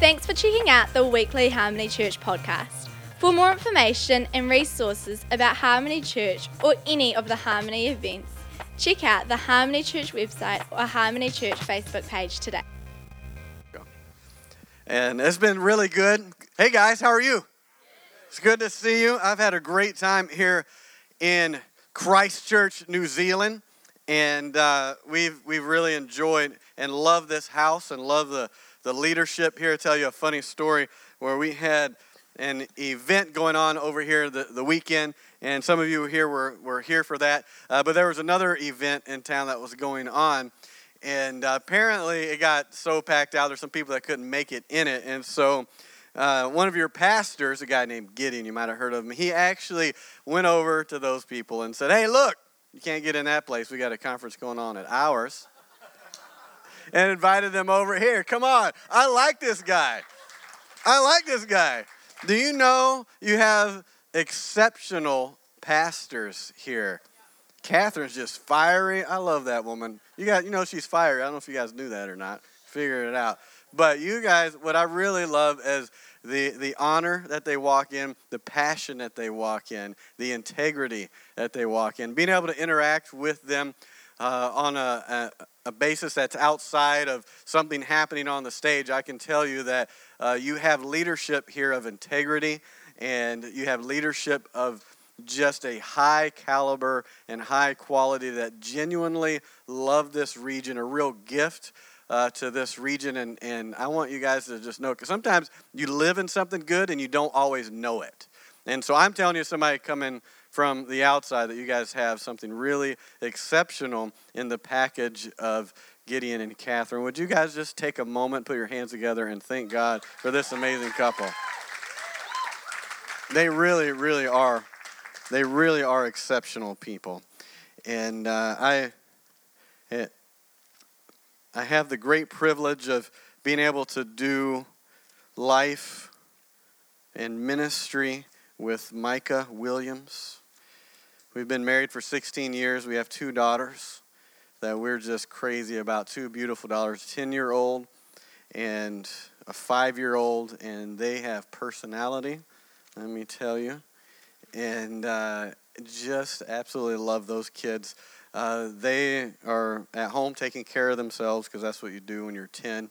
Thanks for checking out the weekly Harmony Church podcast. For more information and resources about Harmony Church or any of the Harmony events, check out the Harmony Church website or Harmony Church Facebook page today. And it's been really good. Hey guys, how are you? It's good to see you. I've had a great time here in Christchurch, New Zealand, and uh, we've we've really enjoyed and love this house and love the the leadership here. Tell you a funny story where we had an event going on over here the, the weekend, and some of you here were, were here for that. Uh, but there was another event in town that was going on, and uh, apparently it got so packed out, there's some people that couldn't make it in it. And so uh, one of your pastors, a guy named Gideon, you might have heard of him, he actually went over to those people and said, Hey, look, you can't get in that place. We got a conference going on at ours and invited them over here. Come on, I like this guy. I like this guy. Do you know you have exceptional pastors here? Catherine's just fiery. I love that woman. You got, you know, she's fiery. I don't know if you guys knew that or not. Figured it out. But you guys, what I really love is the, the honor that they walk in, the passion that they walk in, the integrity that they walk in, being able to interact with them uh, on a, a, a, basis that's outside of something happening on the stage, I can tell you that uh, you have leadership here of integrity and you have leadership of just a high caliber and high quality that genuinely love this region, a real gift. Uh, to this region, and, and I want you guys to just know because sometimes you live in something good and you don't always know it. And so I'm telling you, somebody coming from the outside that you guys have something really exceptional in the package of Gideon and Catherine. Would you guys just take a moment, put your hands together, and thank God for this amazing couple? They really, really are. They really are exceptional people. And uh, I, it, I have the great privilege of being able to do life and ministry with Micah Williams. We've been married for 16 years. We have two daughters that we're just crazy about. Two beautiful daughters, 10 year old and a five year old, and they have personality, let me tell you. And uh, just absolutely love those kids. Uh, they are at home taking care of themselves because that's what you do when you're 10.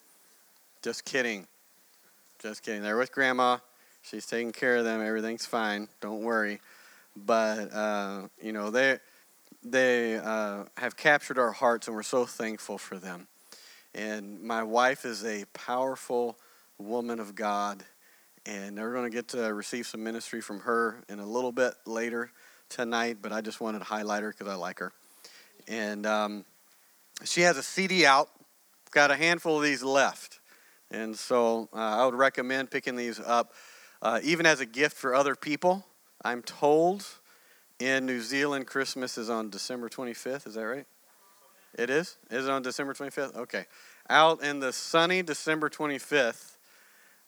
Just kidding. Just kidding. They're with grandma. She's taking care of them. Everything's fine. Don't worry but uh, you know they they uh, have captured our hearts, and we're so thankful for them. And my wife is a powerful woman of God, and they're going to get to receive some ministry from her in a little bit later tonight. But I just wanted to highlight her because I like her, and um, she has a CD out. Got a handful of these left, and so uh, I would recommend picking these up, uh, even as a gift for other people I'm told in New Zealand, Christmas is on December 25th. Is that right? It is? Is it on December 25th? Okay. Out in the sunny December 25th,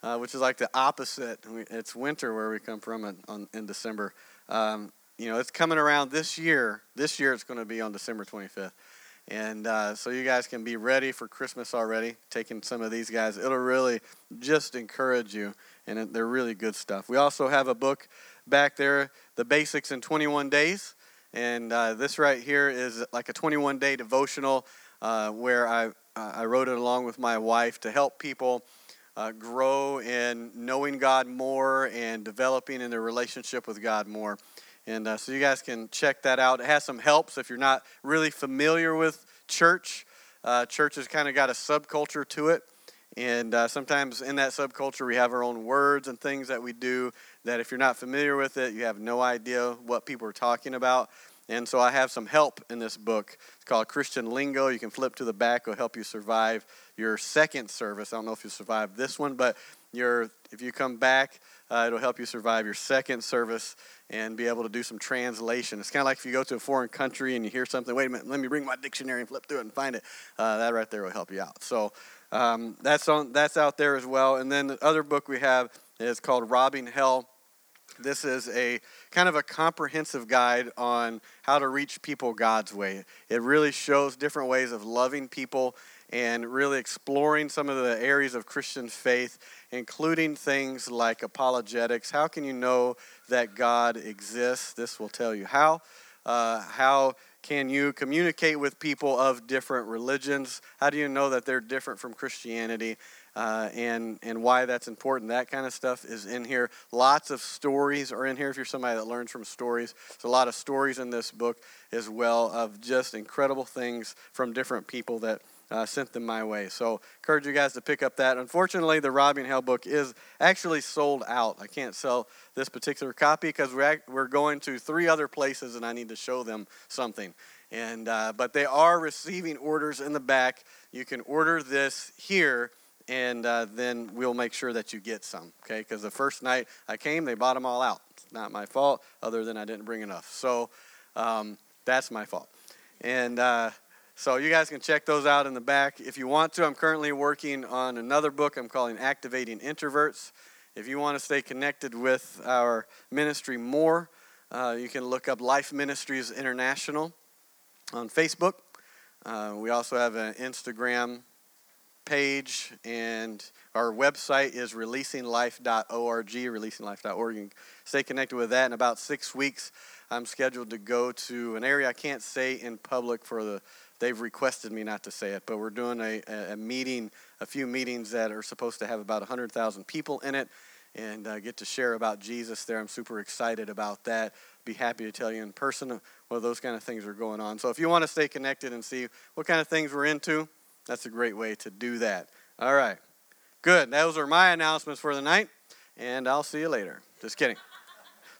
uh, which is like the opposite. It's winter where we come from in, on, in December. Um, you know, it's coming around this year. This year it's going to be on December 25th. And uh, so you guys can be ready for Christmas already, taking some of these guys. It'll really just encourage you, and they're really good stuff. We also have a book back there, The Basics in 21 Days. And uh, this right here is like a 21 day devotional uh, where I, uh, I wrote it along with my wife to help people uh, grow in knowing God more and developing in their relationship with God more. And uh, so you guys can check that out. It has some helps if you're not really familiar with church. Uh, church has kind of got a subculture to it. And uh, sometimes in that subculture, we have our own words and things that we do that if you're not familiar with it, you have no idea what people are talking about. And so I have some help in this book. It's called Christian Lingo. You can flip to the back, it'll help you survive your second service. I don't know if you survive this one, but your, if you come back, uh, it'll help you survive your second service and be able to do some translation. It's kind of like if you go to a foreign country and you hear something, wait a minute, let me bring my dictionary and flip through it and find it. Uh, that right there will help you out. So um, that's on that's out there as well. And then the other book we have is called Robbing Hell. This is a kind of a comprehensive guide on how to reach people God's way. It really shows different ways of loving people and really exploring some of the areas of Christian faith, including things like apologetics. How can you know that God exists? This will tell you how. Uh, how can you communicate with people of different religions? How do you know that they're different from Christianity? Uh, and and why that's important. That kind of stuff is in here. Lots of stories are in here. If you're somebody that learns from stories, there's a lot of stories in this book as well of just incredible things from different people that uh, sent them my way. So encourage you guys to pick up that. Unfortunately, the Robbing Hell book is actually sold out. I can't sell this particular copy because we're, we're going to three other places and I need to show them something. And uh, but they are receiving orders in the back. You can order this here and uh, then we'll make sure that you get some, okay? Because the first night I came, they bought them all out. It's not my fault, other than I didn't bring enough. So um, that's my fault. And uh, so you guys can check those out in the back if you want to. I'm currently working on another book I'm calling Activating Introverts. If you want to stay connected with our ministry more, uh, you can look up Life Ministries International on Facebook. Uh, we also have an Instagram page, and our website is releasinglife.org, releasinglife.org. You can stay connected with that. In about six weeks, I'm scheduled to go to an area I can't say in public for the they've requested me not to say it, but we're doing a, a meeting, a few meetings that are supposed to have about 100,000 people in it and uh, get to share about Jesus there. I'm super excited about that. Be happy to tell you in person well, those kind of things are going on. So if you want to stay connected and see what kind of things we're into, that's a great way to do that. All right. Good. Those are my announcements for the night, and I'll see you later. Just kidding.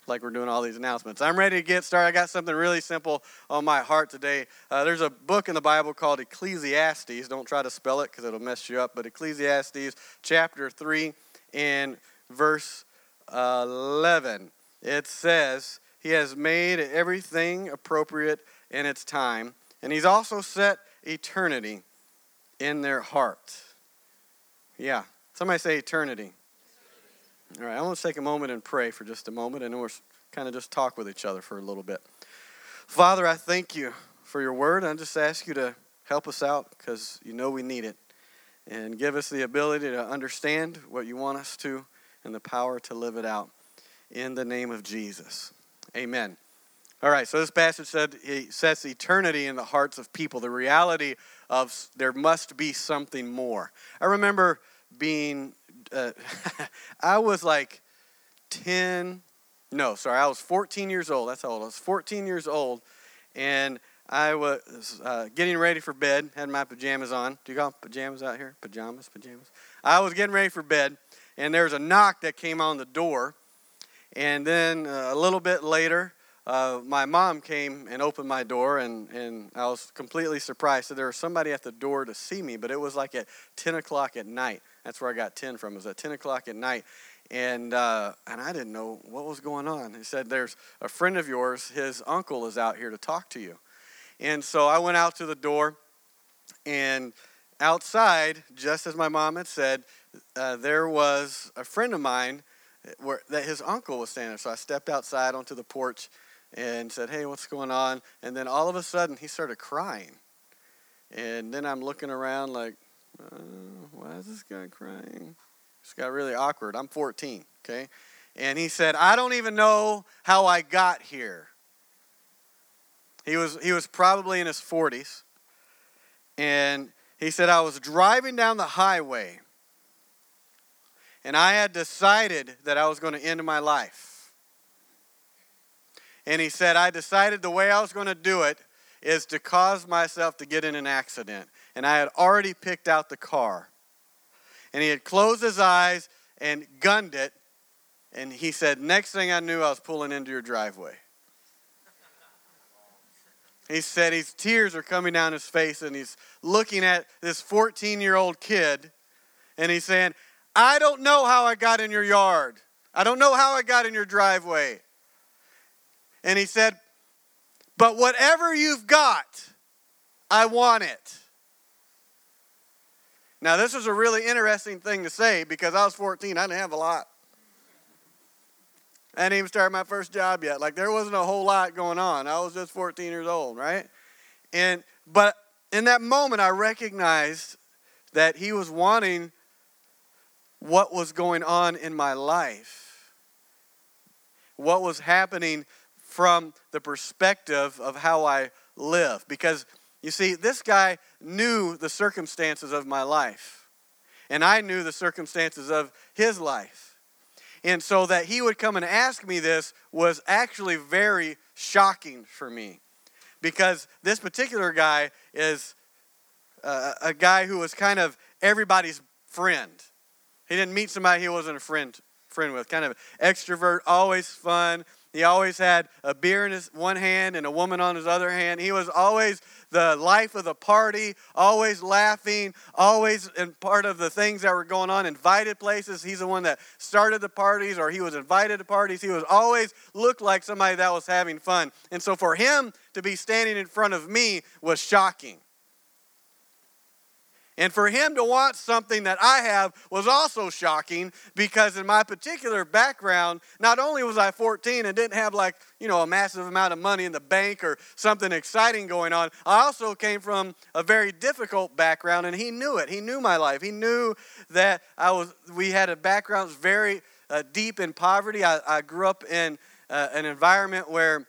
Like we're doing all these announcements. I'm ready to get started. I got something really simple on my heart today. Uh, there's a book in the Bible called Ecclesiastes. Don't try to spell it because it'll mess you up. But Ecclesiastes chapter 3 and verse 11. It says, He has made everything appropriate in its time, and He's also set eternity in their heart. Yeah. Somebody say eternity. All right, I want to take a moment and pray for just a moment, and we'll kind of just talk with each other for a little bit. Father, I thank you for your word. I just ask you to help us out because you know we need it. And give us the ability to understand what you want us to and the power to live it out. In the name of Jesus. Amen. All right, so this passage said he sets eternity in the hearts of people, the reality of there must be something more. I remember being, uh, I was like 10, no, sorry, I was 14 years old. That's how old I was. 14 years old, and I was uh, getting ready for bed, had my pajamas on. Do you call pajamas out here? Pajamas, pajamas. I was getting ready for bed, and there was a knock that came on the door. And then uh, a little bit later, uh, my mom came and opened my door, and, and I was completely surprised. So there was somebody at the door to see me, but it was like at 10 o'clock at night. That's where I got 10 from. It was at 10 o'clock at night. And, uh, and I didn't know what was going on. He said, There's a friend of yours, his uncle is out here to talk to you. And so I went out to the door, and outside, just as my mom had said, uh, there was a friend of mine where, that his uncle was standing. So I stepped outside onto the porch and said, Hey, what's going on? And then all of a sudden, he started crying. And then I'm looking around like, uh, Why is this guy crying? It's got really awkward. I'm 14, okay? And he said, I don't even know how I got here. He was, he was probably in his 40s. And he said, I was driving down the highway and I had decided that I was going to end my life. And he said, I decided the way I was going to do it is to cause myself to get in an accident. And I had already picked out the car. And he had closed his eyes and gunned it. And he said, Next thing I knew, I was pulling into your driveway. He said his tears are coming down his face and he's looking at this 14 year old kid and he's saying, I don't know how I got in your yard. I don't know how I got in your driveway. And he said, But whatever you've got, I want it. Now, this is a really interesting thing to say because I was 14, I didn't have a lot. I didn't even start my first job yet. Like there wasn't a whole lot going on. I was just 14 years old, right? And but in that moment I recognized that he was wanting what was going on in my life. What was happening from the perspective of how I live because you see this guy knew the circumstances of my life and I knew the circumstances of his life. And so that he would come and ask me this was actually very shocking for me because this particular guy is uh, a guy who was kind of everybody's friend. He didn't meet somebody he wasn't a friend friend with. Kind of extrovert, always fun, he always had a beer in his one hand and a woman on his other hand. He was always the life of the party, always laughing, always in part of the things that were going on, invited places. He's the one that started the parties or he was invited to parties. He was always looked like somebody that was having fun. And so for him to be standing in front of me was shocking. And for him to want something that I have was also shocking because in my particular background, not only was I 14 and didn't have like, you know, a massive amount of money in the bank or something exciting going on, I also came from a very difficult background and he knew it. He knew my life. He knew that I was we had a background that was very uh, deep in poverty. I, I grew up in uh, an environment where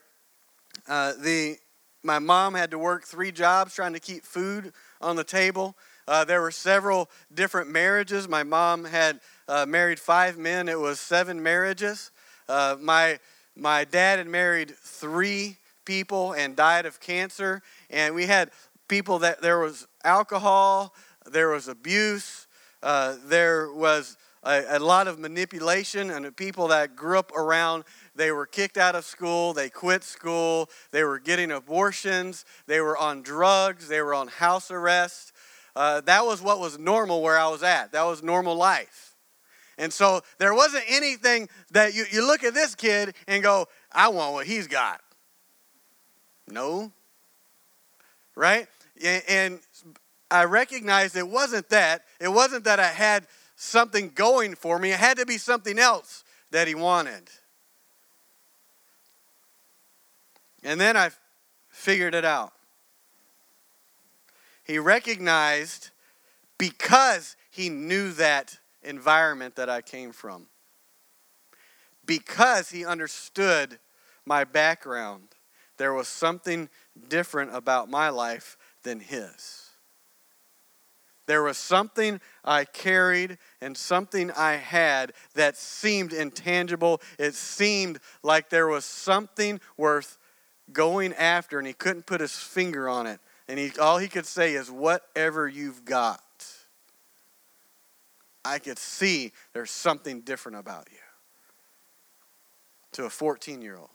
uh, the my mom had to work three jobs trying to keep food on the table. Uh, there were several different marriages. My mom had uh, married five men. It was seven marriages. Uh, my my dad had married three people and died of cancer. And we had people that there was alcohol, there was abuse, uh, there was a, a lot of manipulation, and the people that grew up around they were kicked out of school, they quit school, they were getting abortions, they were on drugs, they were on house arrest uh, that was what was normal where I was at. That was normal life. And so there wasn't anything that you, you look at this kid and go, I want what he's got. No. Right? And, and I recognized it wasn't that. It wasn't that I had something going for me, it had to be something else that he wanted. And then I figured it out. He recognized because he knew that environment that I came from. Because he understood my background, there was something different about my life than his. There was something I carried and something I had that seemed intangible. It seemed like there was something worth going after, and he couldn't put his finger on it. And he, all he could say is, whatever you've got. I could see there's something different about you. To a 14 year old.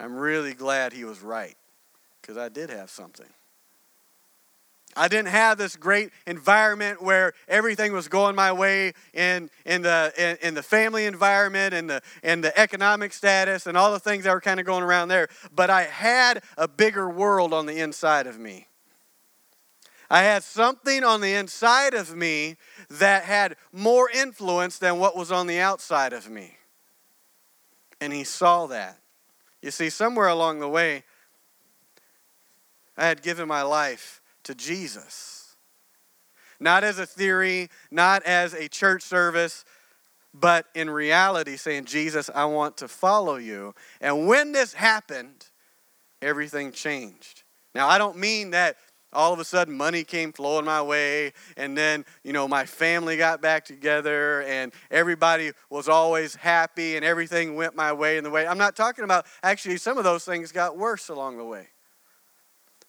I'm really glad he was right because I did have something. I didn't have this great environment where everything was going my way in, in, the, in, in the family environment and the, and the economic status and all the things that were kind of going around there. But I had a bigger world on the inside of me. I had something on the inside of me that had more influence than what was on the outside of me. And he saw that. You see, somewhere along the way, I had given my life to Jesus. Not as a theory, not as a church service, but in reality saying, Jesus, I want to follow you. And when this happened, everything changed. Now, I don't mean that all of a sudden money came flowing my way and then you know my family got back together and everybody was always happy and everything went my way in the way i'm not talking about actually some of those things got worse along the way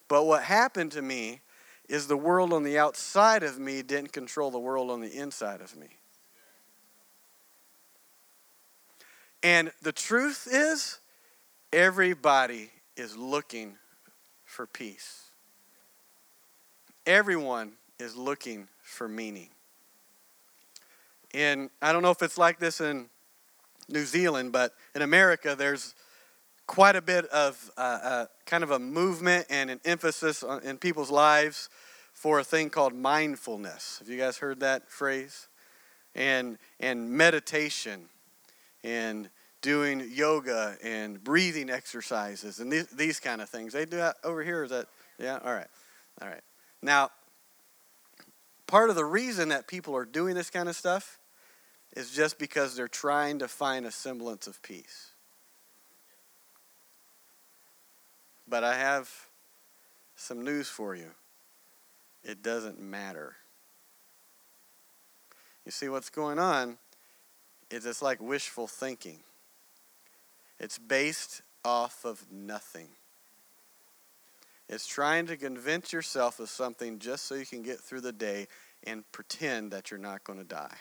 but what happened to me is the world on the outside of me didn't control the world on the inside of me. And the truth is, everybody is looking for peace. Everyone is looking for meaning. And I don't know if it's like this in New Zealand, but in America, there's quite a bit of uh, uh, kind of a movement and an emphasis on, in people's lives for a thing called mindfulness. Have you guys heard that phrase? And and meditation and doing yoga and breathing exercises and these, these kind of things. They do that over here. Is that, yeah? All right. All right. Now, part of the reason that people are doing this kind of stuff is just because they're trying to find a semblance of peace. But I have some news for you. It doesn't matter. You see, what's going on is it's like wishful thinking. It's based off of nothing. It's trying to convince yourself of something just so you can get through the day and pretend that you're not going to die.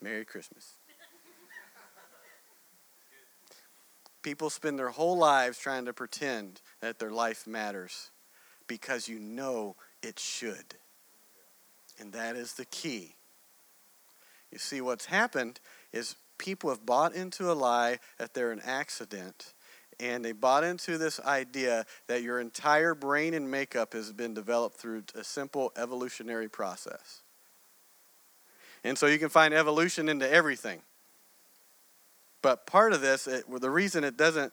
Merry Christmas. People spend their whole lives trying to pretend that their life matters because you know it should. And that is the key. You see, what's happened is people have bought into a lie that they're an accident. And they bought into this idea that your entire brain and makeup has been developed through a simple evolutionary process. And so you can find evolution into everything. But part of this, it, the reason it doesn't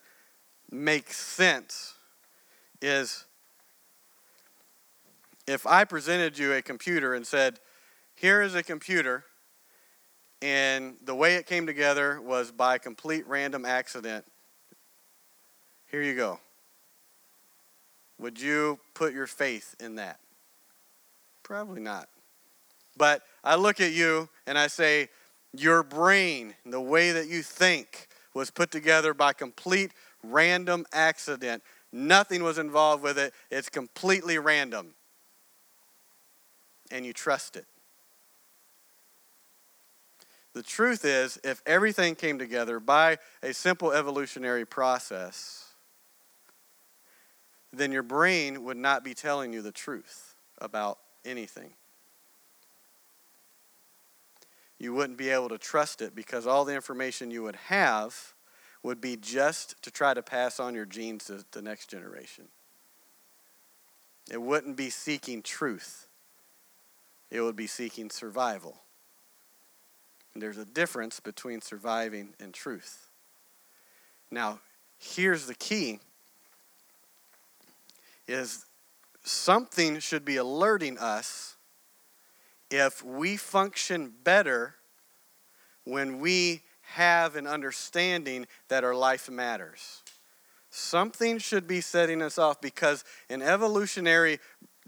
make sense is if I presented you a computer and said, here is a computer, and the way it came together was by complete random accident, here you go. Would you put your faith in that? Probably not. But I look at you and I say, your brain, the way that you think, was put together by complete random accident. Nothing was involved with it. It's completely random. And you trust it. The truth is, if everything came together by a simple evolutionary process, then your brain would not be telling you the truth about anything you wouldn't be able to trust it because all the information you would have would be just to try to pass on your genes to the next generation. It wouldn't be seeking truth, it would be seeking survival. And there's a difference between surviving and truth. Now, here's the key is something should be alerting us if we function better when we have an understanding that our life matters. Something should be setting us off because an evolutionary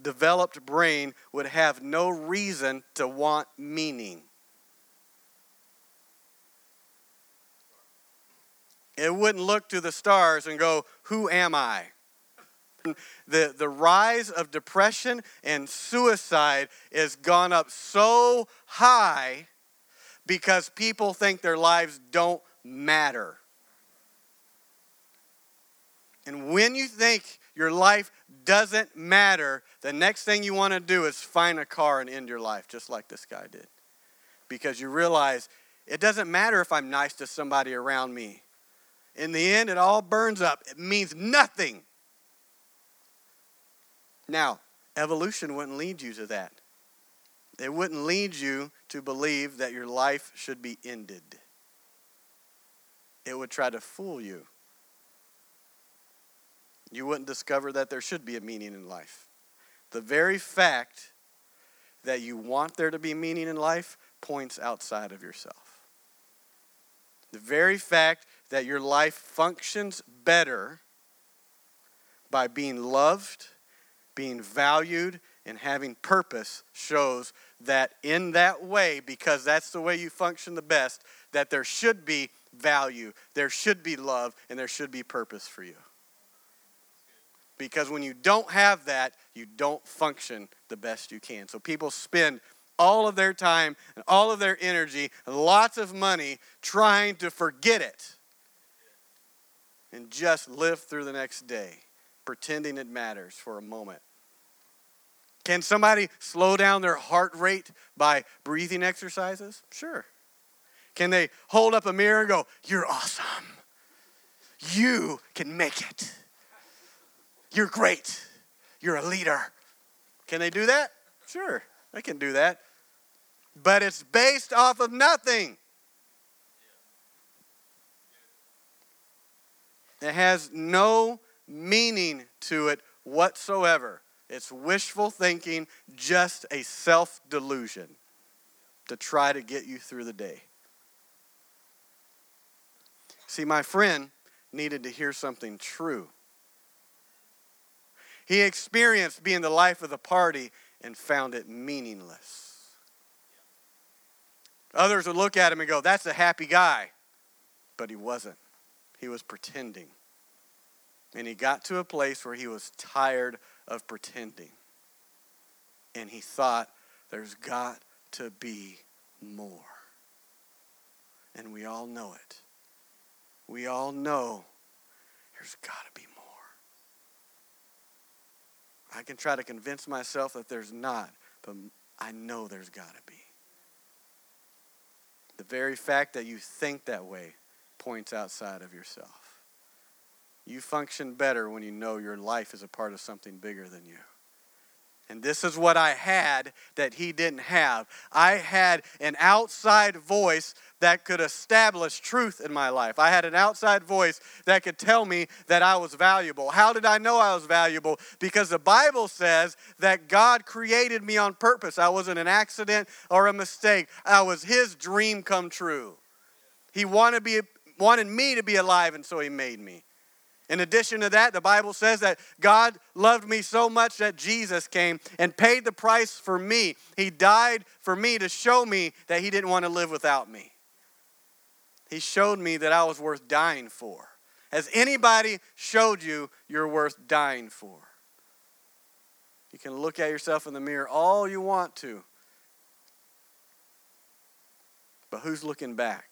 developed brain would have no reason to want meaning. It wouldn't look to the stars and go, Who am I? the, the rise of depression and suicide has gone up so high because people think their lives don't matter. And when you think your life doesn't matter, the next thing you want to do is find a car and end your life, just like this guy did. Because you realize it doesn't matter if I'm nice to somebody around me. In the end, it all burns up. It means nothing. Now, evolution wouldn't lead you to that. It wouldn't lead you to believe that your life should be ended. It would try to fool you. You wouldn't discover that there should be a meaning in life. The very fact that you want there to be meaning in life points outside of yourself. The very fact that your life functions better by being loved being valued and having purpose shows that in that way, because that's the way you function the best, that there should be value, there should be love, and there should be purpose for you. Because when you don't have that, you don't function the best you can. So people spend all of their time and all of their energy and lots of money trying to forget it and just live through the next day pretending it matters for a moment. Can somebody slow down their heart rate by breathing exercises? Sure. Can they hold up a mirror and go, You're awesome. You can make it. You're great. You're a leader. Can they do that? Sure, they can do that. But it's based off of nothing. It has no meaning to it whatsoever. It's wishful thinking, just a self delusion to try to get you through the day. See, my friend needed to hear something true. He experienced being the life of the party and found it meaningless. Others would look at him and go, That's a happy guy. But he wasn't, he was pretending. And he got to a place where he was tired of pretending. And he thought, There's got to be more. And we all know it. We all know there's got to be more. I can try to convince myself that there's not, but I know there's got to be. The very fact that you think that way points outside of yourself. You function better when you know your life is a part of something bigger than you. And this is what I had that he didn't have. I had an outside voice that could establish truth in my life. I had an outside voice that could tell me that I was valuable. How did I know I was valuable? Because the Bible says that God created me on purpose. I wasn't an accident or a mistake. I was his dream come true. He wanted, be, wanted me to be alive, and so he made me. In addition to that, the Bible says that God loved me so much that Jesus came and paid the price for me. He died for me to show me that He didn't want to live without me. He showed me that I was worth dying for. Has anybody showed you you're worth dying for? You can look at yourself in the mirror all you want to. But who's looking back?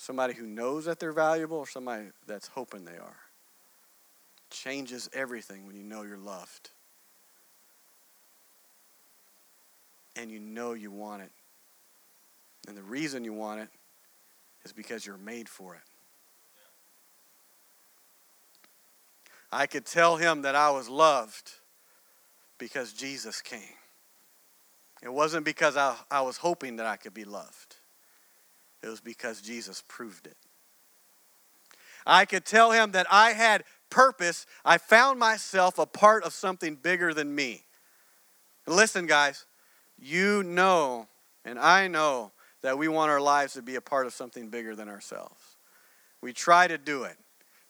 Somebody who knows that they're valuable or somebody that's hoping they are. Changes everything when you know you're loved. And you know you want it. And the reason you want it is because you're made for it. I could tell him that I was loved because Jesus came. It wasn't because I, I was hoping that I could be loved. It was because Jesus proved it. I could tell him that I had purpose. I found myself a part of something bigger than me. Listen, guys, you know, and I know that we want our lives to be a part of something bigger than ourselves. We try to do it.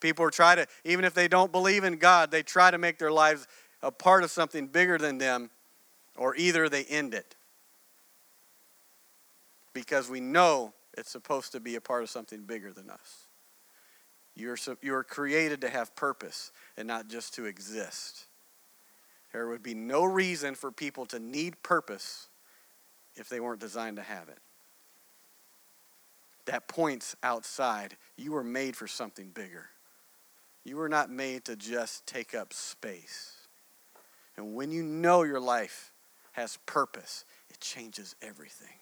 People try to, even if they don't believe in God, they try to make their lives a part of something bigger than them, or either they end it. Because we know it's supposed to be a part of something bigger than us. You're, you're created to have purpose and not just to exist. There would be no reason for people to need purpose if they weren't designed to have it. That points outside. You were made for something bigger. You were not made to just take up space. And when you know your life has purpose, it changes everything.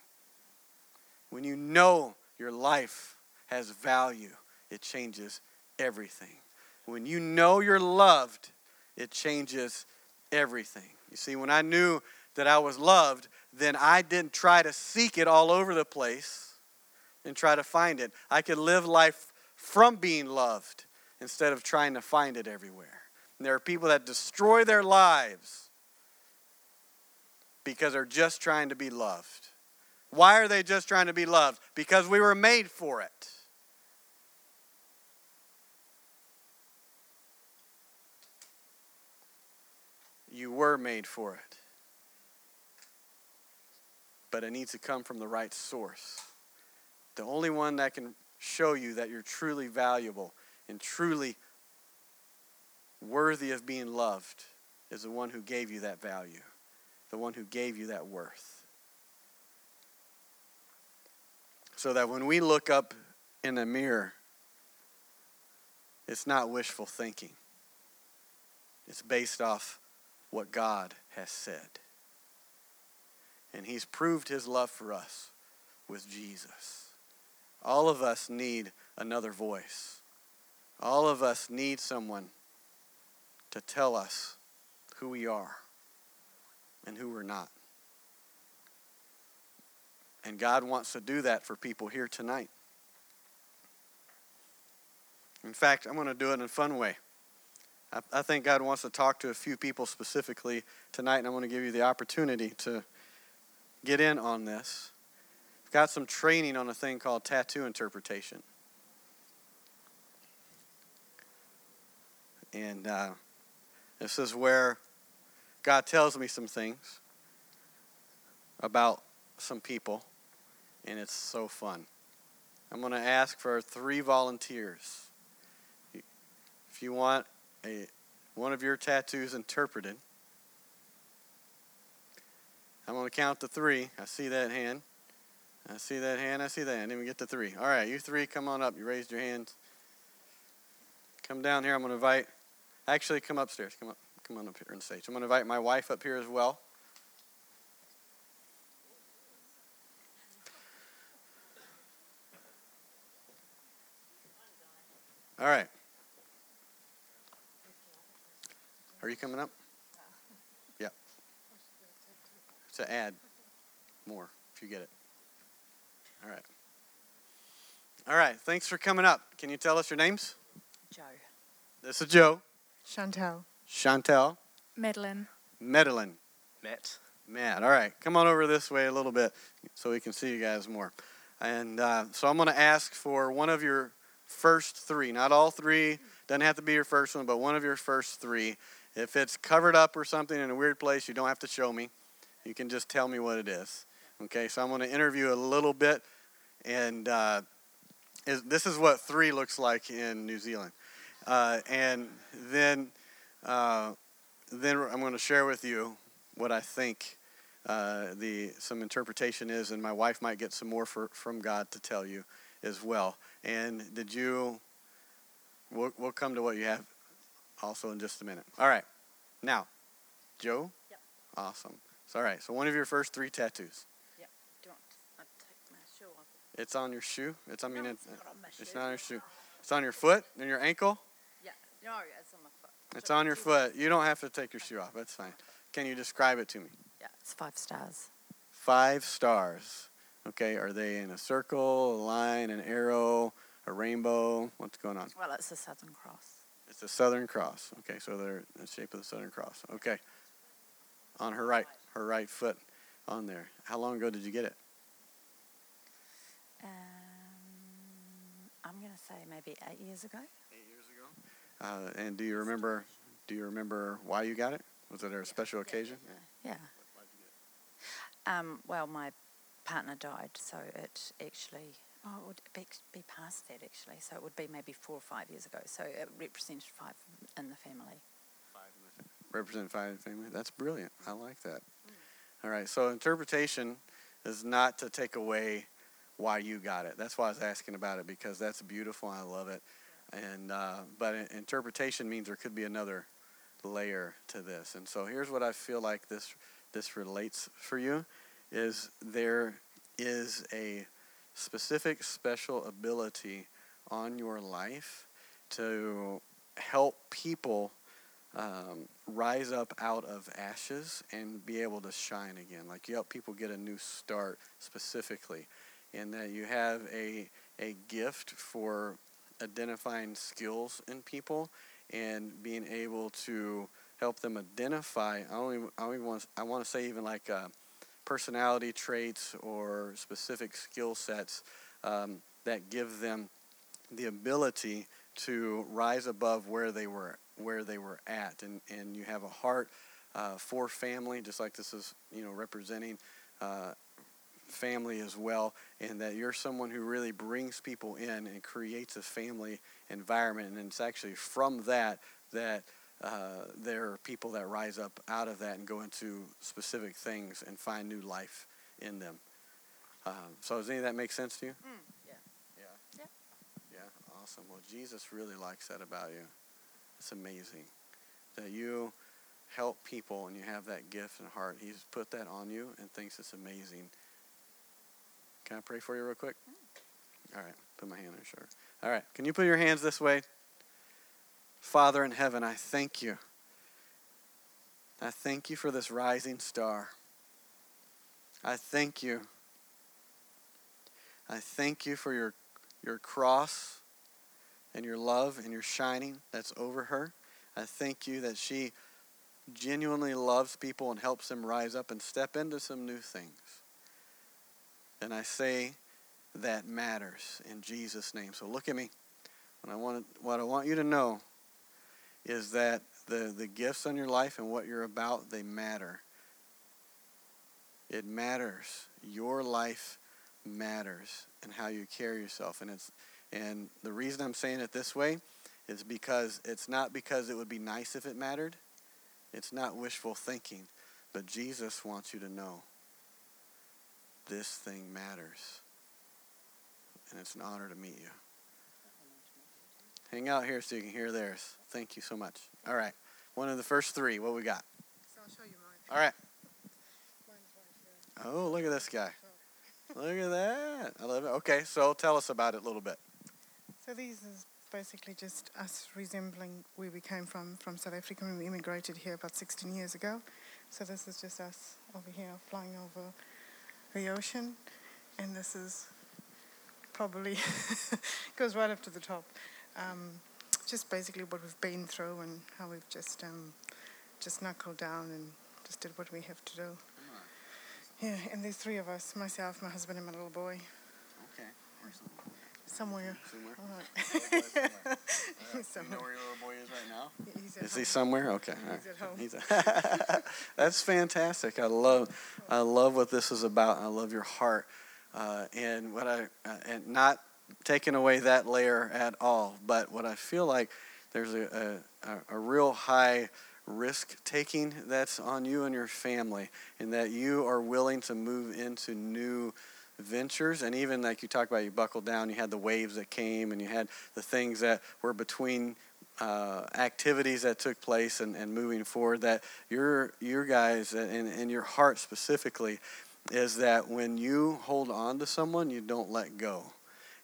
When you know your life has value, it changes everything. When you know you're loved, it changes everything. You see, when I knew that I was loved, then I didn't try to seek it all over the place and try to find it. I could live life from being loved instead of trying to find it everywhere. And there are people that destroy their lives because they're just trying to be loved. Why are they just trying to be loved? Because we were made for it. You were made for it. But it needs to come from the right source. The only one that can show you that you're truly valuable and truly worthy of being loved is the one who gave you that value, the one who gave you that worth. So that when we look up in the mirror, it's not wishful thinking. It's based off what God has said. And He's proved His love for us with Jesus. All of us need another voice. All of us need someone to tell us who we are and who we're not. And God wants to do that for people here tonight. In fact, I'm going to do it in a fun way. I, I think God wants to talk to a few people specifically tonight, and I'm going to give you the opportunity to get in on this. I've got some training on a thing called tattoo interpretation. And uh, this is where God tells me some things about some people, and it's so fun. I'm going to ask for three volunteers. If you want a one of your tattoos interpreted, I'm going to count to three. I see that hand. I see that hand. I see that. Then we get to three. All right, you three, come on up. You raised your hands. Come down here. I'm going to invite. Actually, come upstairs. Come up. Come on up here on stage. I'm going to invite my wife up here as well. All right. Are you coming up? Yeah. To add more if you get it. All right. All right. Thanks for coming up. Can you tell us your names? Joe. This is Joe, Chantel. Chantel, Madeline. Madeline. Matt. Matt. All right. Come on over this way a little bit so we can see you guys more. And uh, so I'm going to ask for one of your first three, not all three, doesn't have to be your first one, but one of your first three. If it's covered up or something in a weird place, you don't have to show me. You can just tell me what it is. Okay, so I'm going to interview a little bit, and uh, is, this is what three looks like in New Zealand. Uh, and then, uh, then I'm going to share with you what I think uh, the some interpretation is, and my wife might get some more for, from God to tell you as well. And did you? We'll, we'll come to what you have also in just a minute. All right. Now, Joe? Yep. Awesome. So, all right. So, one of your first three tattoos. Yep. Do you want I take my shoe off? It's on your shoe. It's, I mean, no, it's, it's not on my it's not on your shoe. It's on your foot and your ankle. Yeah. No, it's on my foot. It's on your foot. You don't have to take your shoe off. That's fine. Can you describe it to me? Yeah, it's five stars. Five stars. Okay. Are they in a circle, a line, an arrow, a rainbow? What's going on? Well, it's a Southern Cross. It's the Southern Cross. Okay, so they're in the shape of the Southern Cross. Okay. On her right, her right foot on there. How long ago did you get it? Um, I'm going to say maybe eight years ago. Eight years ago. Uh, and do you remember? Do you remember why you got it? Was it a special occasion? Yeah. Um, well, my partner died, so it actually, oh, it would be, be past that actually. So it would be maybe four or five years ago. So it represented five in the family. Five Represent five in the family. That's brilliant. I like that. All right. So interpretation is not to take away why you got it. That's why I was asking about it because that's beautiful. I love it. And uh, but interpretation means there could be another layer to this. And so here's what I feel like this this relates for you is there is a specific special ability on your life to help people um, rise up out of ashes and be able to shine again. Like you help people get a new start specifically, and that you have a a gift for identifying skills in people and being able to help them identify. I only I only want I want to say even like uh, personality traits or specific skill sets um, that give them the ability to rise above where they were where they were at. And and you have a heart uh, for family just like this is you know representing uh, family as well and that you're someone who really brings people in and creates a family environment. And it's actually from that that uh, there are people that rise up out of that and go into specific things and find new life in them um, so does any of that make sense to you yeah. yeah. Yeah. Yeah, awesome. Well, Jesus really likes that about you. It's amazing that you help people and you have that gift and heart. He's put that on you and thinks it's amazing. Can I pray for you real quick? All right, put my hand on your shoulder. All right, can you put your hands this way? Father in heaven, I thank you. I thank you for this rising star. I thank you. I thank you for your your cross and your love and your shining that's over her. I thank you that she genuinely loves people and helps them rise up and step into some new things. And I say that matters in Jesus' name. So look at me. What I want, what I want you to know is that the, the gifts on your life and what you're about, they matter. It matters. Your life matters and how you carry yourself. And it's and the reason I'm saying it this way is because it's not because it would be nice if it mattered. It's not wishful thinking. But Jesus wants you to know this thing matters. And it's an honor to meet you. Hang out here so you can hear theirs. Thank you so much. All right. One of the first three. What we got? So I'll show you mine. All right. Mine's right here. Oh, look at this guy. Look at that. I love it. Okay, so tell us about it a little bit. So these is basically just us resembling where we came from, from South Africa when we immigrated here about 16 years ago. So this is just us over here flying over the ocean. And this is probably goes right up to the top. Um, just basically what we've been through and how we've just um, just knuckled down and just did what we have to do. Yeah, and there's three of us, myself, my husband, and my little boy. Okay. Somewhere. Somewhere. All right. You Somewhere. know where your little boy is right now? He's at Is he somewhere? Okay. He's right. at home. He's a- That's fantastic. I love, I love what this is about. I love your heart, uh, and what I, uh, and not taking away that layer at all. But what I feel like there's a a, a- real high risk taking that's on you and your family, and that you are willing to move into new ventures and even like you talked about you buckled down you had the waves that came and you had the things that were between uh, activities that took place and, and moving forward that your your guys and, and your heart specifically is that when you hold on to someone you don't let go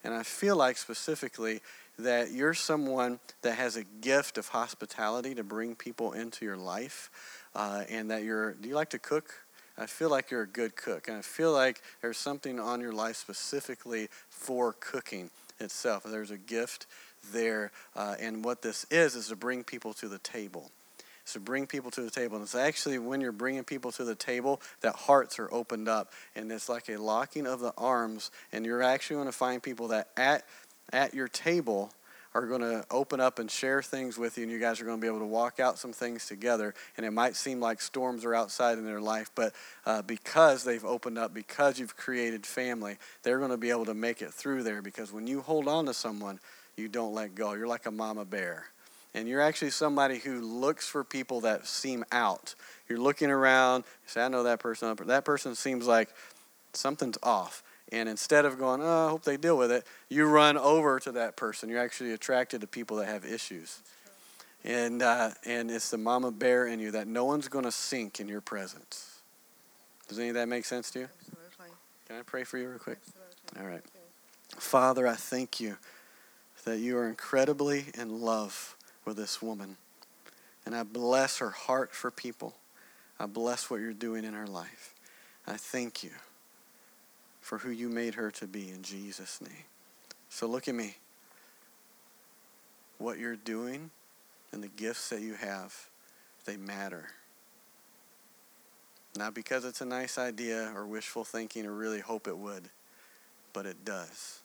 and i feel like specifically that you're someone that has a gift of hospitality to bring people into your life uh, and that you're do you like to cook I feel like you're a good cook, and I feel like there's something on your life specifically for cooking itself. There's a gift there, uh, and what this is is to bring people to the table. To bring people to the table, and it's actually when you're bringing people to the table that hearts are opened up, and it's like a locking of the arms, and you're actually going to find people that at at your table are going to open up and share things with you, and you guys are going to be able to walk out some things together. And it might seem like storms are outside in their life, but uh, because they've opened up, because you've created family, they're going to be able to make it through there. Because when you hold on to someone, you don't let go. You're like a mama bear. And you're actually somebody who looks for people that seem out. You're looking around, you say, I know that person, up that person seems like something's off. And instead of going, oh, I hope they deal with it, you run over to that person. You're actually attracted to people that have issues. And, uh, and it's the mama bear in you that no one's going to sink in your presence. Does any of that make sense to you? Absolutely. Can I pray for you real quick? Absolutely. All right. Father, I thank you that you are incredibly in love with this woman. And I bless her heart for people. I bless what you're doing in her life. I thank you for who you made her to be in Jesus' name. So look at me. What you're doing and the gifts that you have, they matter. Not because it's a nice idea or wishful thinking or really hope it would, but it does.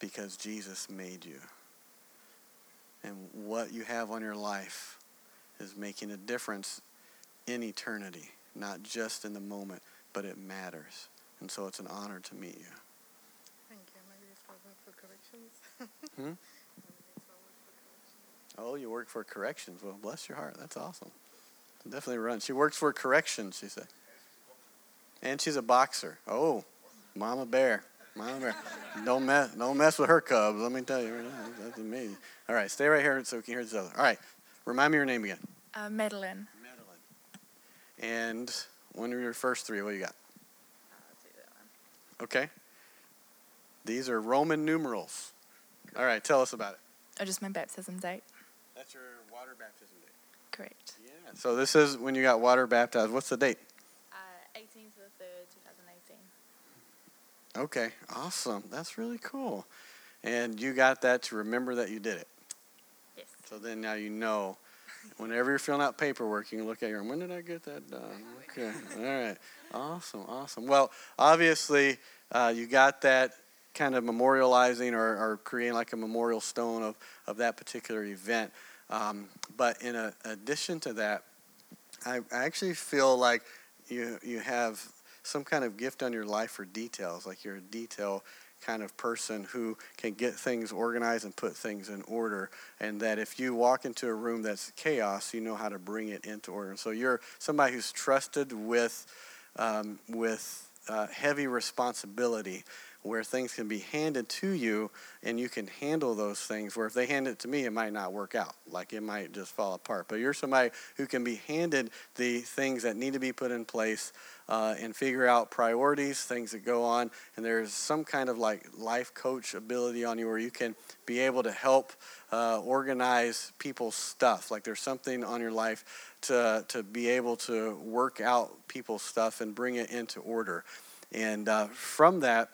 Because Jesus made you. And what you have on your life is making a difference in eternity, not just in the moment, but it matters. And so it's an honor to meet you. Thank you. My word for corrections. Hmm? Maybe it's my word for corrections. Oh, you work for corrections. Well, bless your heart. That's awesome. Definitely run. She works for corrections, she said. And she's a boxer. Oh, Mama Bear. Don't mess, don't mess with her cubs. Let me tell you. right now. That's amazing. All right, stay right here so we can hear this other. All right, remind me your name again. Uh, Madeline. Madeline. And one of your first three? What you got? Okay. These are Roman numerals. All right, tell us about it. Oh, just my baptism date. That's your water baptism date. Correct. Yeah. So this is when you got water baptized. What's the date? Uh, 18 to the 3rd, 2018. Okay, awesome. That's really cool. And you got that to remember that you did it. Yes. So then now you know. Whenever you're filling out paperwork, you can look at your when did I get that done? Okay. All right. Awesome. Awesome. Well, obviously, uh, you got that kind of memorializing or, or creating like a memorial stone of, of that particular event. Um, but in a, addition to that, I, I actually feel like you you have some kind of gift on your life for details, like you're a detail kind of person who can get things organized and put things in order and that if you walk into a room that's chaos you know how to bring it into order. And so you're somebody who's trusted with um, with uh, heavy responsibility where things can be handed to you and you can handle those things where if they hand it to me it might not work out. Like it might just fall apart. But you're somebody who can be handed the things that need to be put in place uh, and figure out priorities things that go on and there's some kind of like life coach ability on you where you can be able to help uh, organize people's stuff. Like there's something on your life to, to be able to work out people's stuff and bring it into order. And uh, from that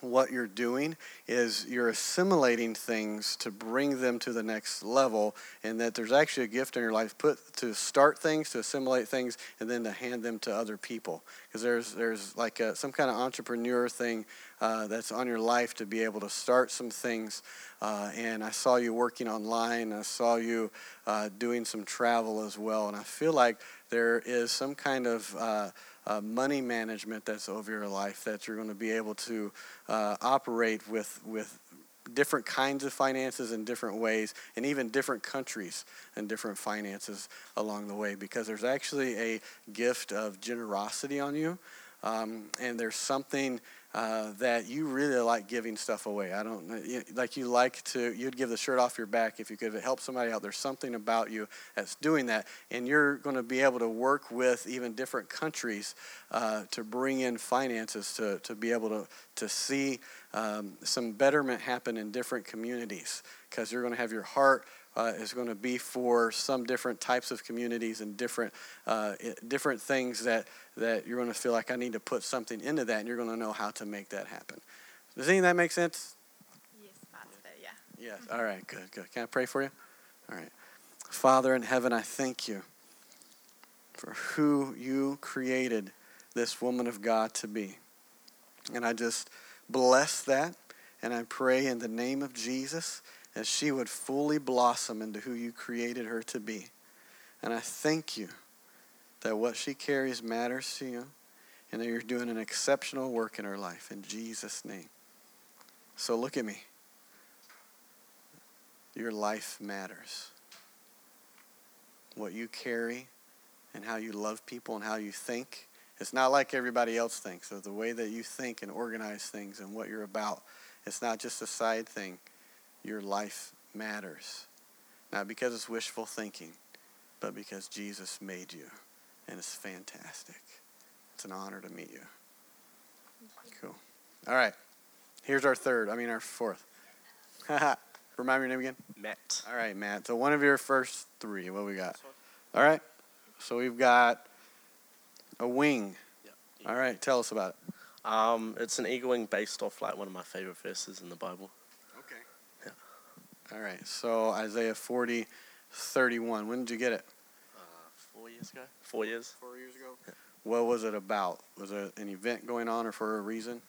what you're doing is you're assimilating things to bring them to the next level and that there's actually a gift in your life put to start things to assimilate things and then to hand them to other people. Because there's there's like a, some kind of entrepreneur thing uh, that's on your life to be able to start some things. Uh, and i saw you working online i saw you uh, doing some travel as well and i feel like there is some kind of uh, money management that's over your life that you're going to be able to uh, operate with with different kinds of finances in different ways and even different countries and different finances along the way because there's actually a gift of generosity on you um, and there's something uh, that you really like giving stuff away. I don't you, like you like to you'd give the shirt off your back if you could help somebody out. There's something about you that's doing that, and you're going to be able to work with even different countries uh, to bring in finances to to be able to to see um, some betterment happen in different communities because you're going to have your heart uh, is going to be for some different types of communities and different uh, different things that that you're going to feel like I need to put something into that, and you're going to know how to make that happen. Does any of that make sense? Yes, it, yeah. Yes. All right. Good. Good. Can I pray for you? All right. Father in heaven, I thank you for who you created this woman of God to be, and I just bless that, and I pray in the name of Jesus that she would fully blossom into who you created her to be. And I thank you that what she carries matters to you and that you're doing an exceptional work in her life in Jesus' name. So look at me. Your life matters. What you carry and how you love people and how you think. It's not like everybody else thinks. So the way that you think and organize things and what you're about, it's not just a side thing your life matters. Not because it's wishful thinking, but because Jesus made you. And it's fantastic. It's an honor to meet you. Cool. All right. Here's our third, I mean, our fourth. Remind me your name again? Matt. All right, Matt. So one of your first three. What we got? All right. So we've got a wing. Yep. All right. Tell us about it. Um, it's an eagle wing based off like one of my favorite verses in the Bible. Okay. Yeah. All right. So Isaiah 40, 31. When did you get it? Uh, four years ago. Four years. Four years ago. What was it about? Was there an event going on or for a reason?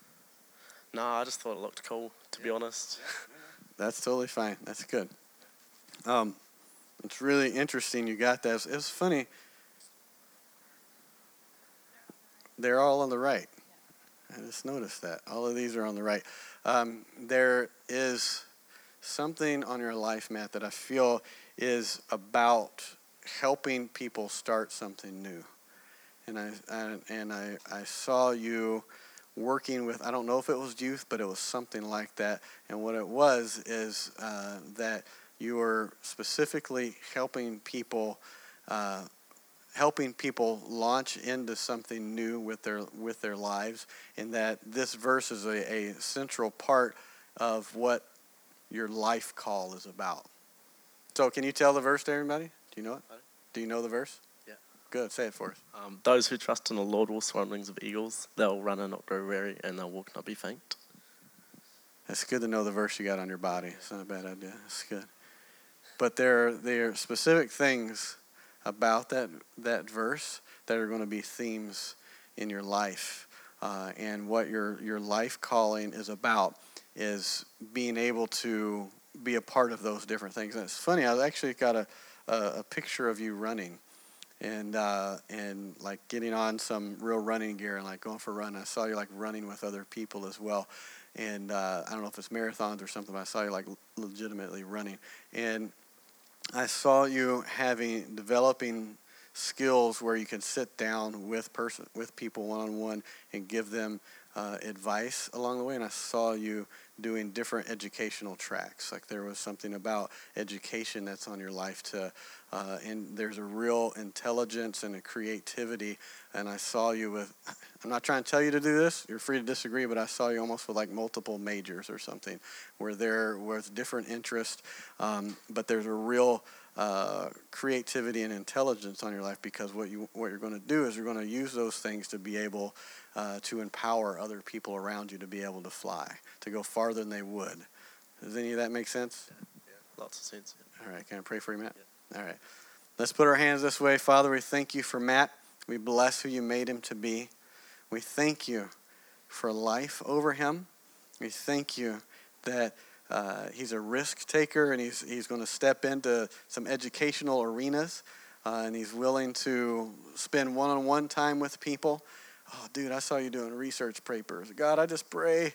No, I just thought it looked cool. To be honest. That's totally fine. That's good. Um, it's really interesting you got that. It was funny. They're all on the right. I just noticed that. All of these are on the right. Um, there is something on your life, Matt, that I feel is about helping people start something new. And I, I and I, I saw you working with I don't know if it was youth, but it was something like that. And what it was is uh, that you were specifically helping people, uh, helping people launch into something new with their with their lives, and that this verse is a, a central part of what your life call is about. So, can you tell the verse to everybody? Do you know it? Do you know the verse? Yeah. Good. Say it for us. Um, Those who trust in the Lord will soar on wings of eagles. They'll run and not grow weary, and they'll walk and not be faint. It's good to know the verse you got on your body. It's not a bad idea. It's good. But there, are, there are specific things about that that verse that are going to be themes in your life, uh, and what your your life calling is about is being able to be a part of those different things. And it's funny. I actually got a a, a picture of you running, and uh, and like getting on some real running gear and like going for a run. I saw you like running with other people as well, and uh, I don't know if it's marathons or something. But I saw you like legitimately running, and I saw you having developing skills where you can sit down with person with people one on one and give them uh, advice along the way. And I saw you doing different educational tracks. Like there was something about education that's on your life to, uh, and there's a real intelligence and a creativity. And I saw you with, I'm not trying to tell you to do this. You're free to disagree, but I saw you almost with like multiple majors or something, where there was different interest, um, but there's a real uh, creativity and intelligence on your life because what you what you're going to do is you're going to use those things to be able uh, to empower other people around you to be able to fly, to go farther than they would. Does any of that make sense? Yeah, lots of sense. Yeah. All right, can I pray for you, Matt? All right. Let's put our hands this way. Father, we thank you for Matt. We bless who you made him to be. We thank you for life over him. We thank you that uh, he's a risk taker and he's, he's going to step into some educational arenas uh, and he's willing to spend one on one time with people oh, dude, I saw you doing research papers. God, I just pray.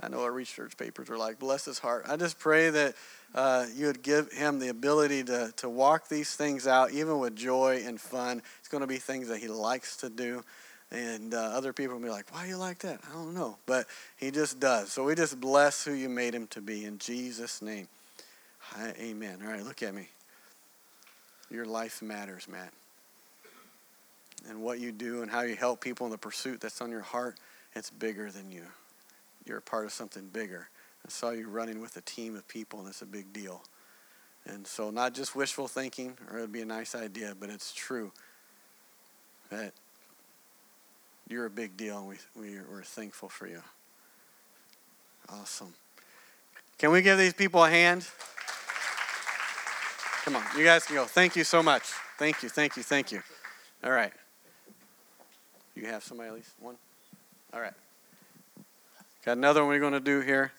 I know what research papers are like. Bless his heart. I just pray that uh, you would give him the ability to, to walk these things out, even with joy and fun. It's going to be things that he likes to do. And uh, other people will be like, why you like that? I don't know. But he just does. So we just bless who you made him to be in Jesus' name. Hi, Amen. All right, look at me. Your life matters, Matt and what you do and how you help people in the pursuit that's on your heart, it's bigger than you. You're a part of something bigger. I saw you running with a team of people, and it's a big deal. And so, not just wishful thinking, or it would be a nice idea, but it's true that you're a big deal, and we, we, we're thankful for you. Awesome. Can we give these people a hand? Come on, you guys can go. Thank you so much. Thank you, thank you, thank you. All right. You have somebody at least one? All right. Got another one we're going to do here.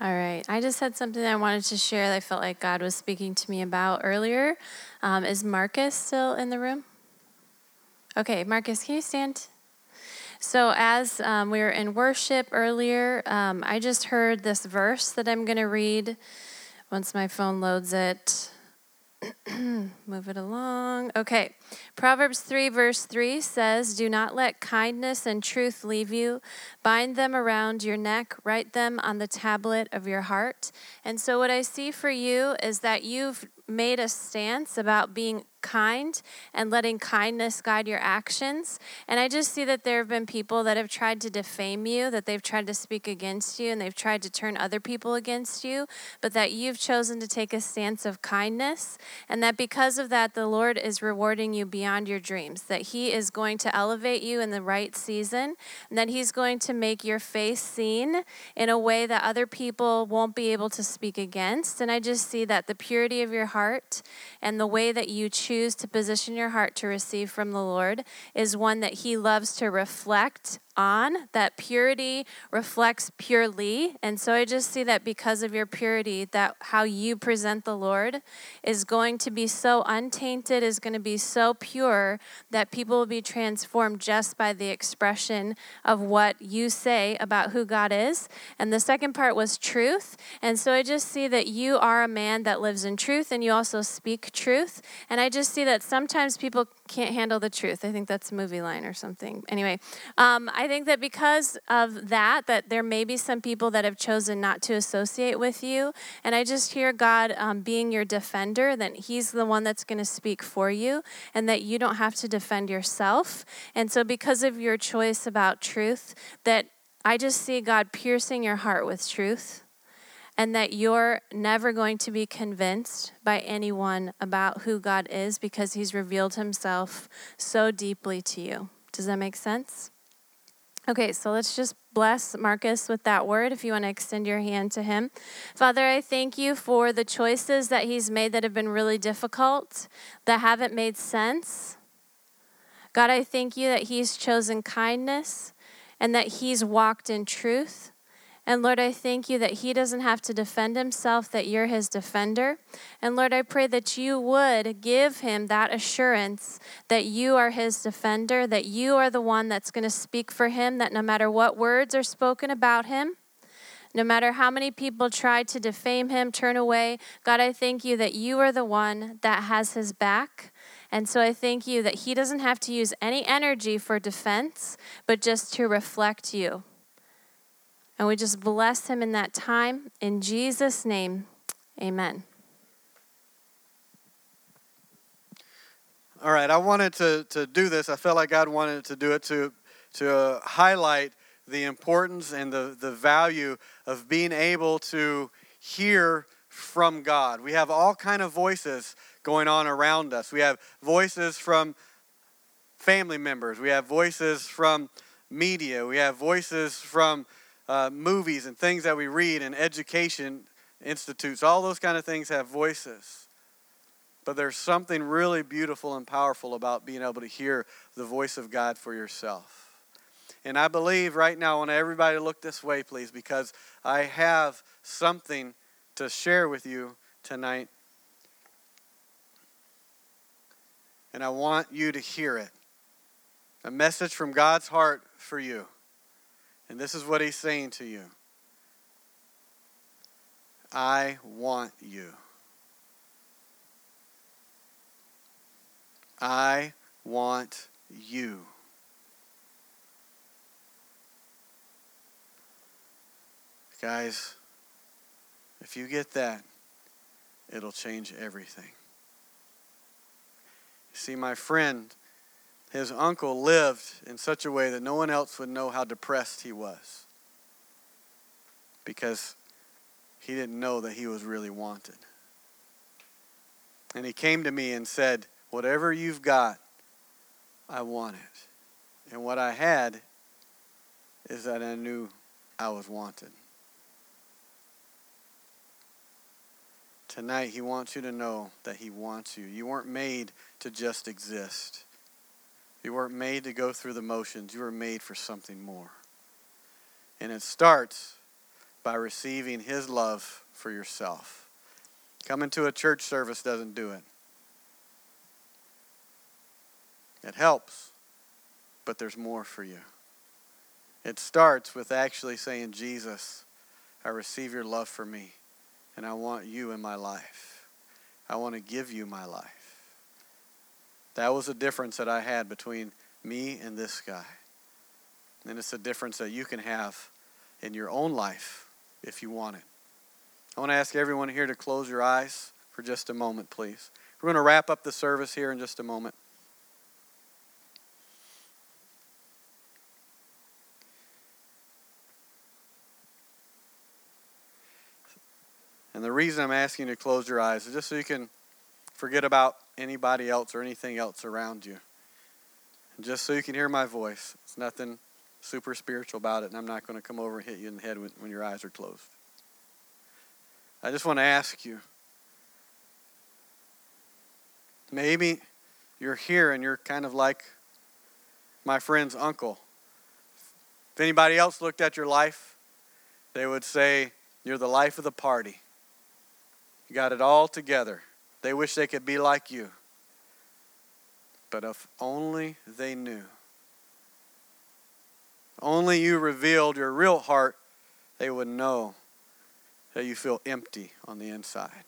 All right. I just had something I wanted to share that I felt like God was speaking to me about earlier. Um, is Marcus still in the room? Okay, Marcus, can you stand? So, as um, we were in worship earlier, um, I just heard this verse that I'm going to read once my phone loads it. Move it along. Okay. Proverbs 3, verse 3 says, Do not let kindness and truth leave you. Bind them around your neck, write them on the tablet of your heart. And so, what I see for you is that you've made a stance about being kind and letting kindness guide your actions. And I just see that there have been people that have tried to defame you, that they've tried to speak against you, and they've tried to turn other people against you, but that you've chosen to take a stance of kindness. And that because of that, the Lord is rewarding you beyond your dreams, that He is going to elevate you in the right season, and that He's going to make your face seen in a way that other people won't be able to speak against. And I just see that the purity of your heart and the way that you choose choose to position your heart to receive from the Lord is one that He loves to reflect on. That purity reflects purely. And so I just see that because of your purity, that how you present the Lord is going to be so untainted, is going to be so pure that people will be transformed just by the expression of what you say about who God is. And the second part was truth. And so I just see that you are a man that lives in truth and you also speak truth. And I just see that sometimes people can't handle the truth. I think that's a movie line or something. Anyway, um, I think that because of that, that there may be some people that have chosen not to associate with you. And I just hear God um, being your defender, that He's the one that's going to speak for you, and that you don't have to defend yourself. And so, because of your choice about truth, that I just see God piercing your heart with truth and that you're never going to be convinced by anyone about who God is because He's revealed Himself so deeply to you. Does that make sense? Okay, so let's just bless Marcus with that word if you want to extend your hand to him. Father, I thank you for the choices that he's made that have been really difficult, that haven't made sense. God, I thank you that he's chosen kindness and that he's walked in truth. And Lord, I thank you that he doesn't have to defend himself, that you're his defender. And Lord, I pray that you would give him that assurance that you are his defender, that you are the one that's going to speak for him, that no matter what words are spoken about him, no matter how many people try to defame him, turn away, God, I thank you that you are the one that has his back. And so I thank you that he doesn't have to use any energy for defense, but just to reflect you. And we just bless him in that time. In Jesus' name, amen. All right, I wanted to, to do this. I felt like God wanted to do it to, to uh, highlight the importance and the, the value of being able to hear from God. We have all kind of voices going on around us. We have voices from family members. We have voices from media. We have voices from uh, movies and things that we read and education institutes, all those kind of things have voices. But there's something really beautiful and powerful about being able to hear the voice of God for yourself. And I believe right now, I want everybody to look this way, please, because I have something to share with you tonight. And I want you to hear it. A message from God's heart for you. And this is what he's saying to you I want you. I want you. Guys, if you get that, it'll change everything. See, my friend his uncle lived in such a way that no one else would know how depressed he was because he didn't know that he was really wanted. And he came to me and said, Whatever you've got, I want it. And what I had is that I knew I was wanted. Tonight, he wants you to know that he wants you. You weren't made to just exist. You weren't made to go through the motions. You were made for something more. And it starts by receiving His love for yourself. Coming to a church service doesn't do it. It helps, but there's more for you. It starts with actually saying, Jesus, I receive your love for me, and I want you in my life. I want to give you my life. That was a difference that I had between me and this guy. And it's a difference that you can have in your own life if you want it. I want to ask everyone here to close your eyes for just a moment, please. We're going to wrap up the service here in just a moment. And the reason I'm asking you to close your eyes is just so you can forget about anybody else or anything else around you. And just so you can hear my voice, it's nothing super spiritual about it, and I'm not going to come over and hit you in the head when, when your eyes are closed. I just want to ask you maybe you're here and you're kind of like my friend's uncle. If anybody else looked at your life, they would say, You're the life of the party. You got it all together. They wish they could be like you. But if only they knew. Only you revealed your real heart, they would know that you feel empty on the inside.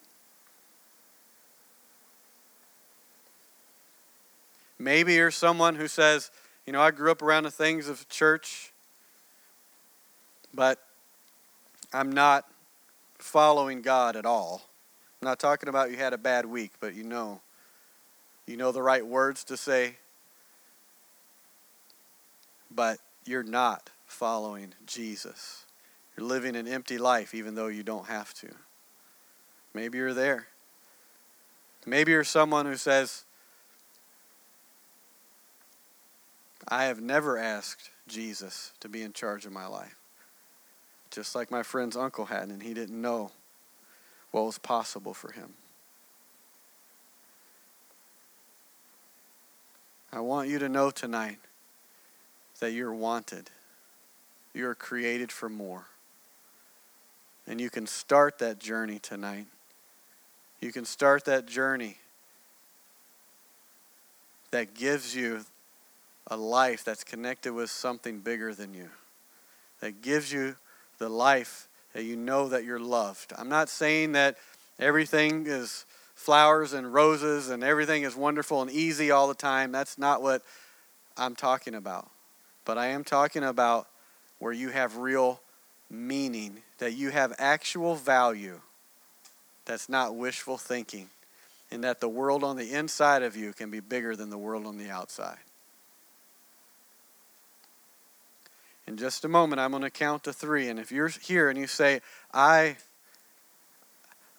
Maybe you're someone who says, you know, I grew up around the things of church, but I'm not following God at all. I'm not talking about you had a bad week, but you know. You know the right words to say, but you're not following Jesus. You're living an empty life even though you don't have to. Maybe you're there. Maybe you're someone who says, I have never asked Jesus to be in charge of my life. Just like my friend's uncle had, and he didn't know what was possible for him. I want you to know tonight that you're wanted. You're created for more. And you can start that journey tonight. You can start that journey that gives you a life that's connected with something bigger than you, that gives you the life that you know that you're loved. I'm not saying that everything is flowers and roses and everything is wonderful and easy all the time. That's not what I'm talking about. But I am talking about where you have real meaning, that you have actual value that's not wishful thinking, and that the world on the inside of you can be bigger than the world on the outside. In just a moment, I'm going to count to three. And if you're here and you say, I,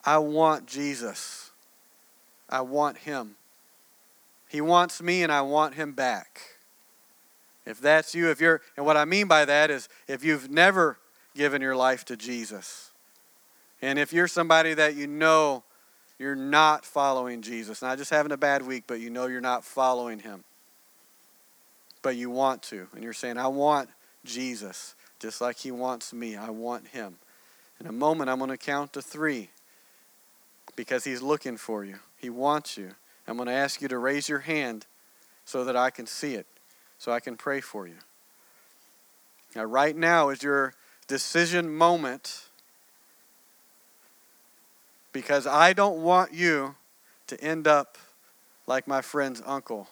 I want Jesus, I want him. He wants me and I want him back. If that's you, if you're, and what I mean by that is if you've never given your life to Jesus, and if you're somebody that you know you're not following Jesus, not just having a bad week, but you know you're not following him, but you want to, and you're saying, I want Jesus just like he wants me, I want him. In a moment, I'm going to count to three because he's looking for you. He wants you. I'm going to ask you to raise your hand so that I can see it so I can pray for you. Now, right now is your decision moment because I don't want you to end up like my friend's uncle,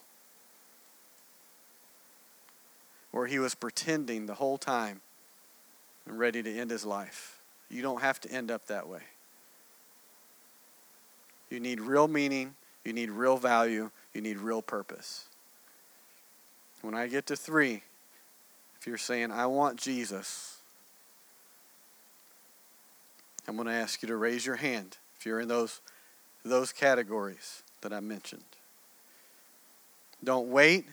where he was pretending the whole time and ready to end his life. You don't have to end up that way. You need real meaning, you need real value, you need real purpose. When I get to three, if you're saying, I want Jesus, I'm going to ask you to raise your hand if you're in those, those categories that I mentioned. Don't wait.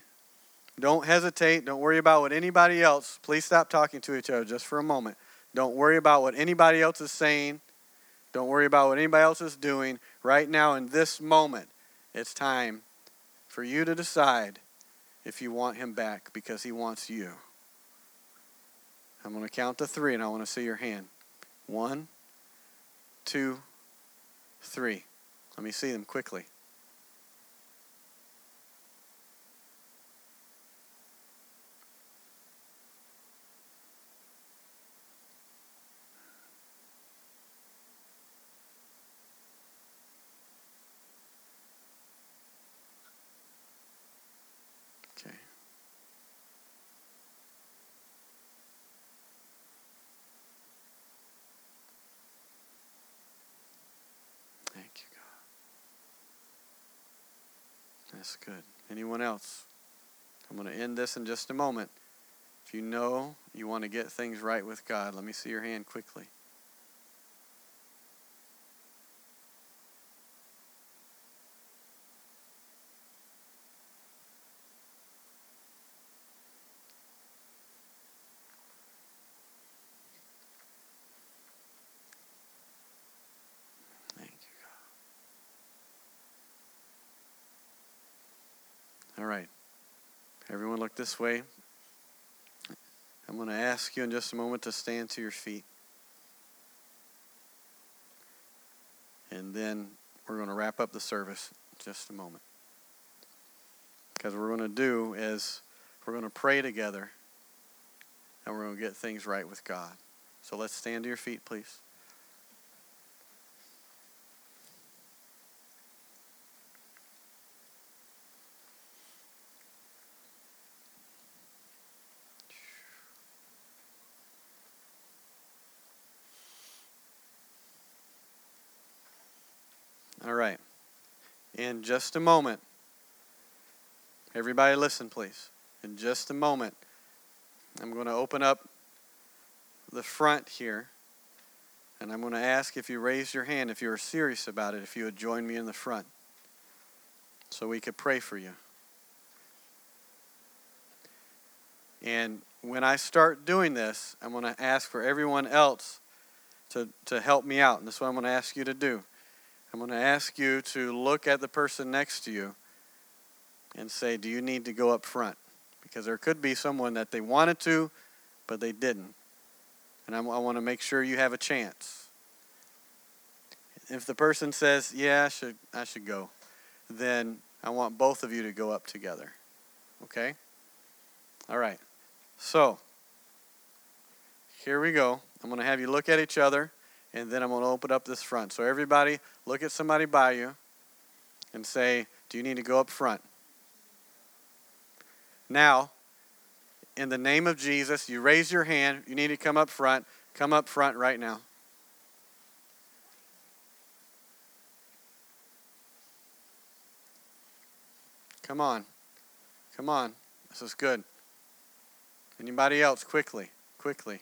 Don't hesitate. Don't worry about what anybody else. Please stop talking to each other just for a moment. Don't worry about what anybody else is saying. Don't worry about what anybody else is doing. Right now, in this moment, it's time for you to decide if you want him back because he wants you. I'm going to count to three and I want to see your hand. One, two, three. Let me see them quickly. That's good. Anyone else? I'm going to end this in just a moment. If you know you want to get things right with God, let me see your hand quickly. This way. I'm going to ask you in just a moment to stand to your feet. And then we're going to wrap up the service just a moment. Because what we're going to do is we're going to pray together and we're going to get things right with God. So let's stand to your feet, please. All right. In just a moment, everybody listen, please. In just a moment, I'm going to open up the front here, and I'm going to ask if you raise your hand, if you are serious about it, if you would join me in the front so we could pray for you. And when I start doing this, I'm going to ask for everyone else to, to help me out. And this is what I'm going to ask you to do. I'm going to ask you to look at the person next to you and say, Do you need to go up front? Because there could be someone that they wanted to, but they didn't. And I, I want to make sure you have a chance. If the person says, Yeah, I should, I should go, then I want both of you to go up together. Okay? All right. So, here we go. I'm going to have you look at each other, and then I'm going to open up this front. So, everybody, look at somebody by you and say, Do you need to go up front? Now, in the name of Jesus, you raise your hand. You need to come up front. Come up front right now. Come on. Come on. This is good. Anybody else? Quickly. Quickly.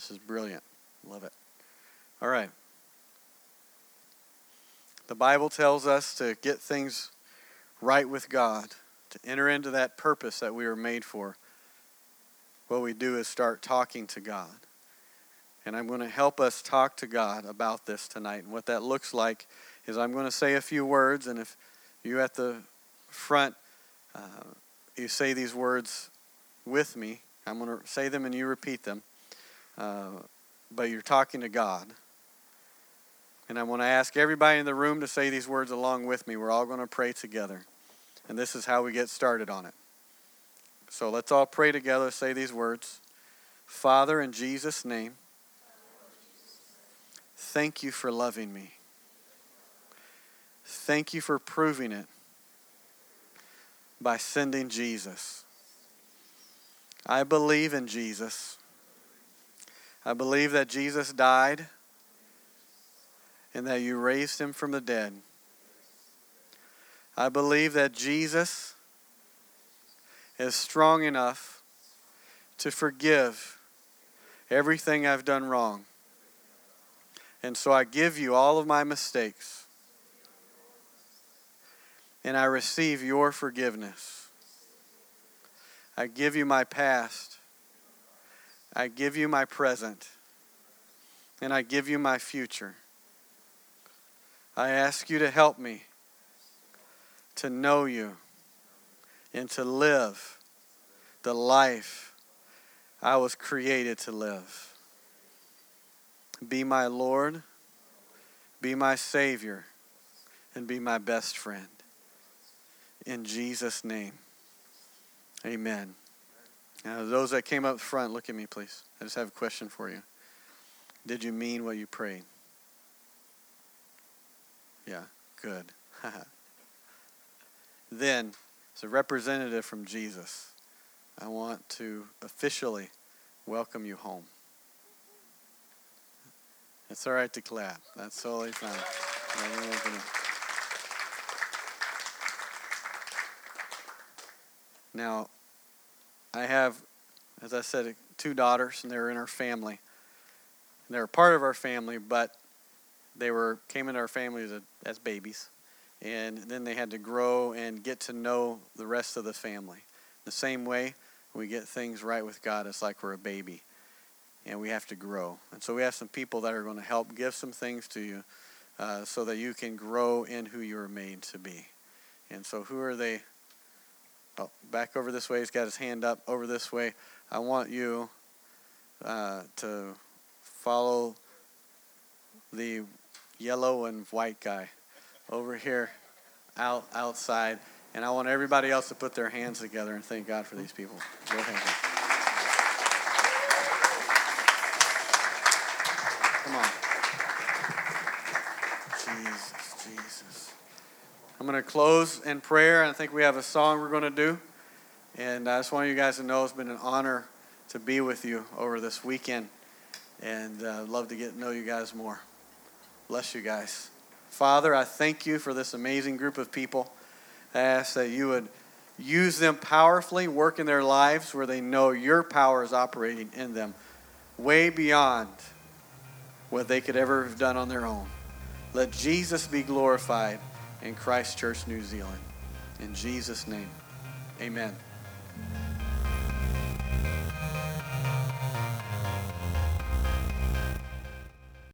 This is brilliant. Love it. All right. The Bible tells us to get things right with God, to enter into that purpose that we were made for. What we do is start talking to God. And I'm going to help us talk to God about this tonight. And what that looks like is I'm going to say a few words, and if you at the front, uh, you say these words with me. I'm going to say them and you repeat them. Uh, but you're talking to God. And I want to ask everybody in the room to say these words along with me. We're all going to pray together. And this is how we get started on it. So let's all pray together, say these words Father, in Jesus' name, thank you for loving me. Thank you for proving it by sending Jesus. I believe in Jesus. I believe that Jesus died and that you raised him from the dead. I believe that Jesus is strong enough to forgive everything I've done wrong. And so I give you all of my mistakes. And I receive your forgiveness. I give you my past. I give you my present. And I give you my future. I ask you to help me to know you and to live the life I was created to live. Be my Lord, be my Savior, and be my best friend. In Jesus' name, amen. Now, those that came up front, look at me, please. I just have a question for you. Did you mean what you prayed? Yeah, good. then, as a representative from Jesus, I want to officially welcome you home. It's all right to clap. That's totally fine. Now, I have, as I said, two daughters, and they're in our family. And they're part of our family, but they were came into our family as, a, as babies, and then they had to grow and get to know the rest of the family. The same way we get things right with God, it's like we're a baby, and we have to grow. And so we have some people that are going to help give some things to you, uh, so that you can grow in who you are made to be. And so, who are they? Oh, back over this way. He's got his hand up over this way. I want you uh, to follow the yellow and white guy over here out outside. And I want everybody else to put their hands together and thank God for these people. Go ahead. Come on. Jesus, Jesus. I'm going to close in prayer. I think we have a song we're going to do. And I just want you guys to know it's been an honor to be with you over this weekend. And uh, love to get to know you guys more. Bless you guys. Father, I thank you for this amazing group of people. I ask that you would use them powerfully, work in their lives where they know your power is operating in them, way beyond what they could ever have done on their own. Let Jesus be glorified in Christchurch, New Zealand. In Jesus' name, amen.